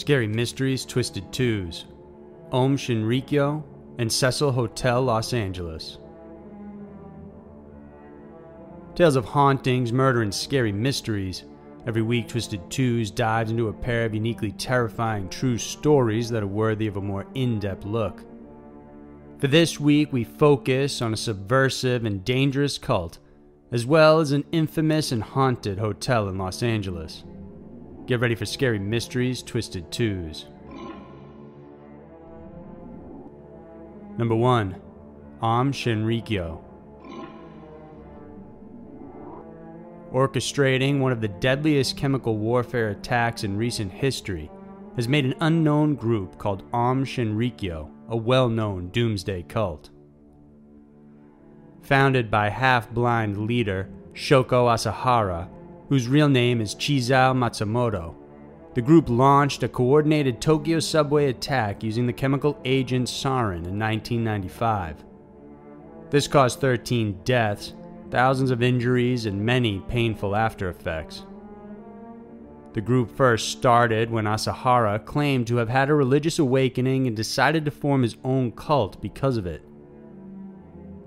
Scary Mysteries Twisted Twos, Aum Shinrikyo, and Cecil Hotel Los Angeles. Tales of hauntings, murder, and scary mysteries. Every week, Twisted Twos dives into a pair of uniquely terrifying true stories that are worthy of a more in depth look. For this week, we focus on a subversive and dangerous cult, as well as an infamous and haunted hotel in Los Angeles. Get ready for scary mysteries, twisted twos. Number 1 Aum Shinrikyo. Orchestrating one of the deadliest chemical warfare attacks in recent history has made an unknown group called Aum Shinrikyo a well known doomsday cult. Founded by half blind leader Shoko Asahara, whose real name is Chizuo Matsumoto, the group launched a coordinated Tokyo subway attack using the chemical agent sarin in 1995. This caused 13 deaths, thousands of injuries, and many painful after effects. The group first started when Asahara claimed to have had a religious awakening and decided to form his own cult because of it.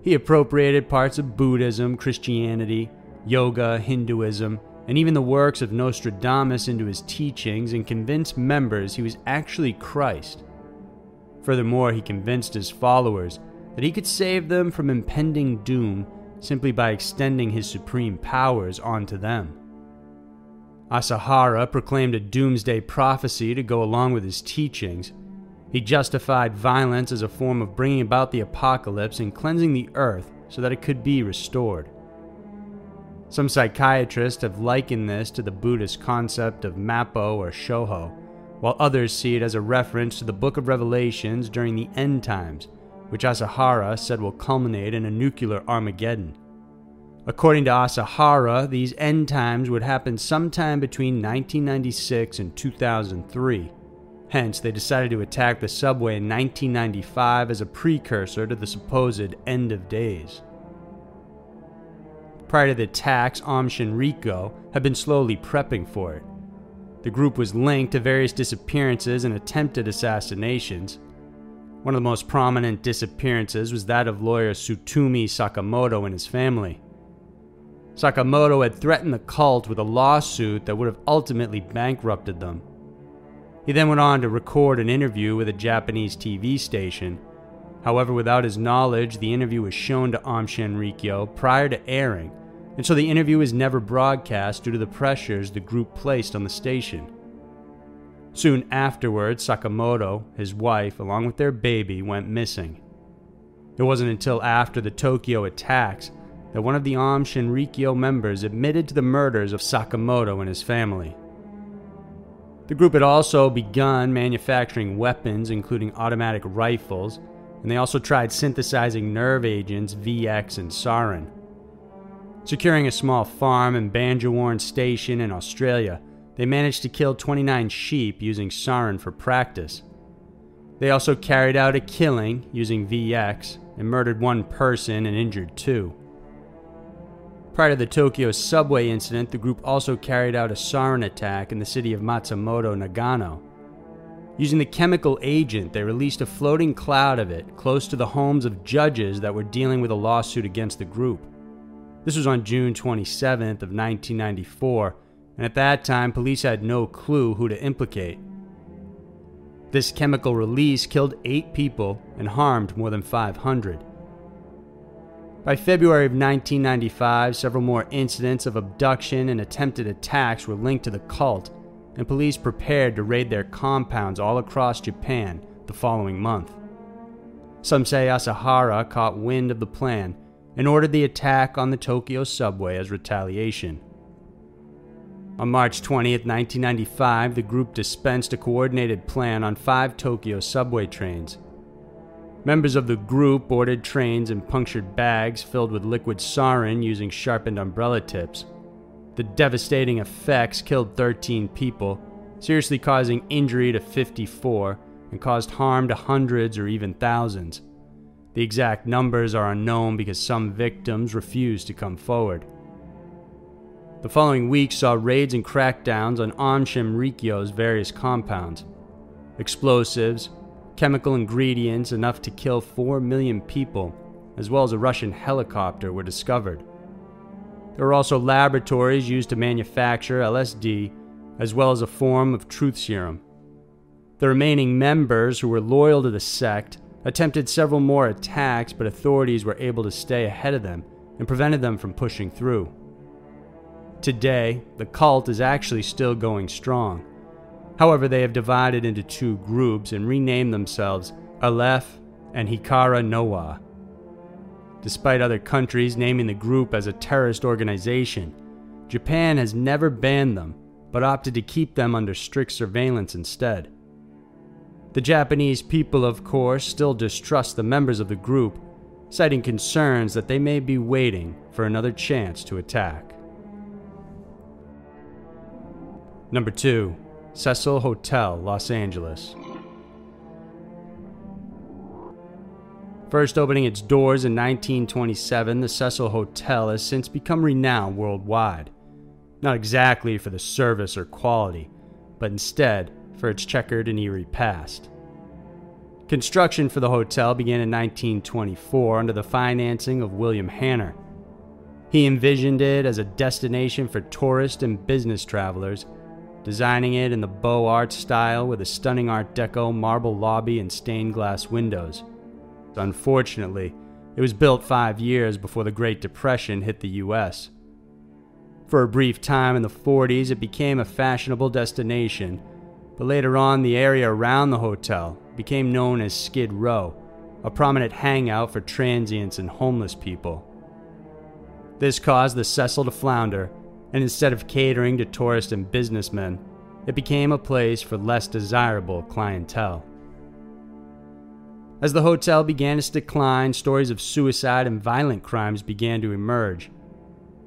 He appropriated parts of Buddhism, Christianity, yoga, Hinduism, and even the works of Nostradamus into his teachings and convinced members he was actually Christ. Furthermore, he convinced his followers that he could save them from impending doom simply by extending his supreme powers onto them. Asahara proclaimed a doomsday prophecy to go along with his teachings. He justified violence as a form of bringing about the apocalypse and cleansing the earth so that it could be restored. Some psychiatrists have likened this to the Buddhist concept of Mappo or Shoho, while others see it as a reference to the Book of Revelations during the end times, which Asahara said will culminate in a nuclear Armageddon. According to Asahara, these end times would happen sometime between 1996 and 2003. Hence, they decided to attack the subway in 1995 as a precursor to the supposed end of days. Prior to the attacks, Aum Shinrikyo had been slowly prepping for it. The group was linked to various disappearances and attempted assassinations. One of the most prominent disappearances was that of lawyer Tsutomu Sakamoto and his family. Sakamoto had threatened the cult with a lawsuit that would have ultimately bankrupted them. He then went on to record an interview with a Japanese TV station. However, without his knowledge, the interview was shown to Aum Shinrikyo prior to airing, and so the interview was never broadcast due to the pressures the group placed on the station. Soon afterwards, Sakamoto, his wife, along with their baby, went missing. It wasn't until after the Tokyo attacks that one of the Aum Shinrikyo members admitted to the murders of Sakamoto and his family. The group had also begun manufacturing weapons, including automatic rifles, and they also tried synthesizing nerve agents VX and sarin. Securing a small farm and Banjawarn station in Australia, they managed to kill 29 sheep using sarin for practice. They also carried out a killing using VX and murdered one person and injured two. Prior to the Tokyo subway incident, the group also carried out a sarin attack in the city of Matsumoto, Nagano. Using the chemical agent, they released a floating cloud of it close to the homes of judges that were dealing with a lawsuit against the group. This was on June 27th of 1994, and at that time police had no clue who to implicate. This chemical release killed 8 people and harmed more than 500. By February of 1995, several more incidents of abduction and attempted attacks were linked to the cult, and police prepared to raid their compounds all across Japan the following month. Some say Asahara caught wind of the plan and ordered the attack on the Tokyo subway as retaliation. On March 20, 1995, the group dispensed a coordinated plan on five Tokyo subway trains Members of the group boarded trains in punctured bags filled with liquid sarin using sharpened umbrella tips. The devastating effects killed 13 people, seriously causing injury to 54, and caused harm to hundreds or even thousands. The exact numbers are unknown because some victims refused to come forward. The following week saw raids and crackdowns on Aum Shinrikyo's various compounds, explosives, chemical ingredients enough to kill 4 million people, as well as a Russian helicopter, were discovered. There were also laboratories used to manufacture LSD, as well as a form of truth serum. The remaining members, who were loyal to the sect, attempted several more attacks, but authorities were able to stay ahead of them and prevented them from pushing through. Today, the cult is actually still going strong. However, they have divided into two groups and renamed themselves Aleph and Hikari no Wa. Despite other countries naming the group as a terrorist organization, Japan has never banned them, but opted to keep them under strict surveillance instead. The Japanese people, of course, still distrust the members of the group, citing concerns that they may be waiting for another chance to attack. Number 2. Cecil Hotel, Los Angeles. First opening its doors in 1927, the Cecil Hotel has since become renowned worldwide. Not exactly for the service or quality, but instead for its checkered and eerie past. Construction for the hotel began in 1924 under the financing of William Hanner. He envisioned it as a destination for tourist and business travelers, designing it in the Beaux Arts style with a stunning Art Deco marble lobby and stained glass windows. Unfortunately, it was built five years before the Great Depression hit the U.S. For a brief time in the 40s, it became a fashionable destination, but later on, the area around the hotel became known as Skid Row, a prominent hangout for transients and homeless people. This caused the Cecil to flounder, and instead of catering to tourists and businessmen, it became a place for less desirable clientele. As the hotel began its decline, stories of suicide and violent crimes began to emerge.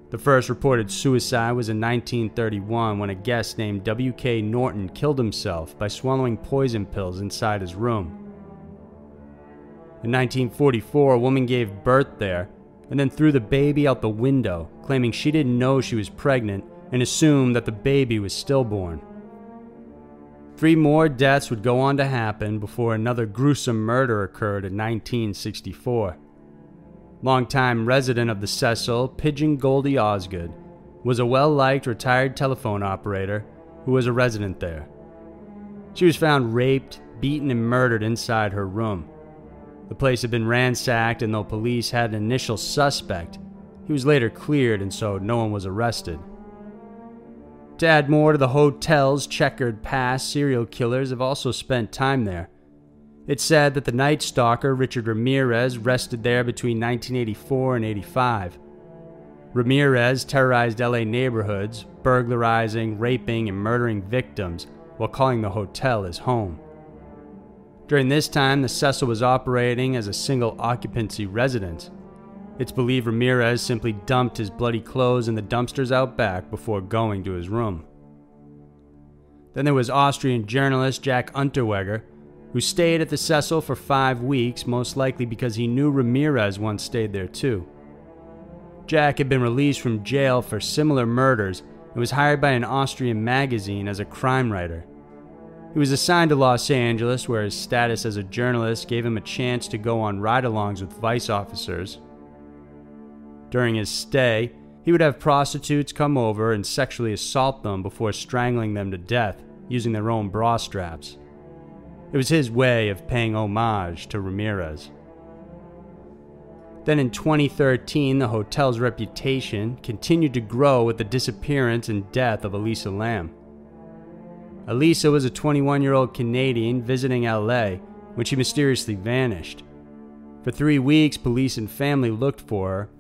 The first reported suicide was in 1931 when a guest named W.K. Norton killed himself by swallowing poison pills inside his room. In 1944, a woman gave birth there and then threw the baby out the window, claiming she didn't know she was pregnant and assumed that the baby was stillborn. Three more deaths would go on to happen before another gruesome murder occurred in 1964. Longtime resident of the Cecil, Pigeon Goldie Osgood, was a well liked retired telephone operator who was a resident there. She was found raped, beaten, and murdered inside her room. The place had been ransacked, and though police had an initial suspect, he was later cleared and so no one was arrested. To add more to the hotel's checkered past, serial killers have also spent time there. It's said that the Night Stalker Richard Ramirez rested there between 1984 and 85. Ramirez terrorized LA neighborhoods, burglarizing, raping, and murdering victims while calling the hotel his home. During this time, the Cecil was operating as a single occupancy residence. It's believed Ramirez simply dumped his bloody clothes in the dumpsters out back before going to his room. Then there was Austrian journalist Jack Unterweger, who stayed at the Cecil for five weeks, most likely because he knew Ramirez once stayed there too. Jack had been released from jail for similar murders and was hired by an Austrian magazine as a crime writer. He was assigned to Los Angeles, where his status as a journalist gave him a chance to go on ride alongs with vice officers, during his stay, he would have prostitutes come over and sexually assault them before strangling them to death using their own bra straps. It was his way of paying homage to Ramirez. Then in 2013, the hotel's reputation continued to grow with the disappearance and death of Elisa Lam. Elisa was a 21 year old Canadian visiting LA when she mysteriously vanished. For three weeks, police and family looked for her,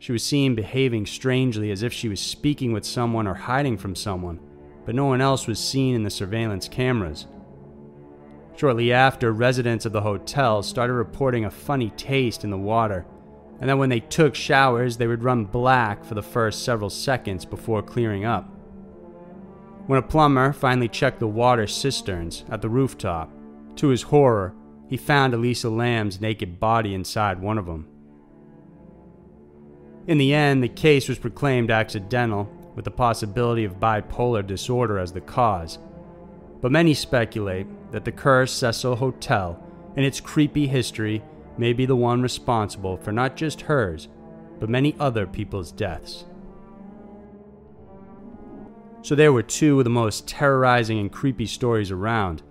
she was seen behaving strangely as if she was speaking with someone or hiding from someone, but no one else was seen in the surveillance cameras. Shortly after, residents of the hotel started reporting a funny taste in the water, and that when they took showers, they would run black for the first several seconds before clearing up. When a plumber finally checked the water cisterns at the rooftop, to his horror, he found Elisa Lam's naked body inside one of them. In the end, the case was proclaimed accidental, with the possibility of bipolar disorder as the cause. But many speculate that the cursed Cecil Hotel and its creepy history may be the one responsible for not just hers, but many other people's deaths. So there were two of the most terrorizing and creepy stories around.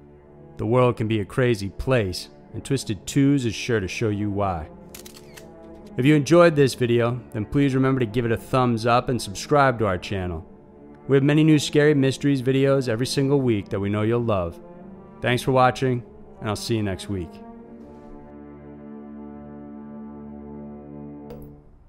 The world can be a crazy place, and Twisted Twos is sure to show you why. If you enjoyed this video, then please remember to give it a thumbs up and subscribe to our channel. We have many new Scary Mysteries videos every single week that we know you'll love. Thanks for watching, and I'll see you next week.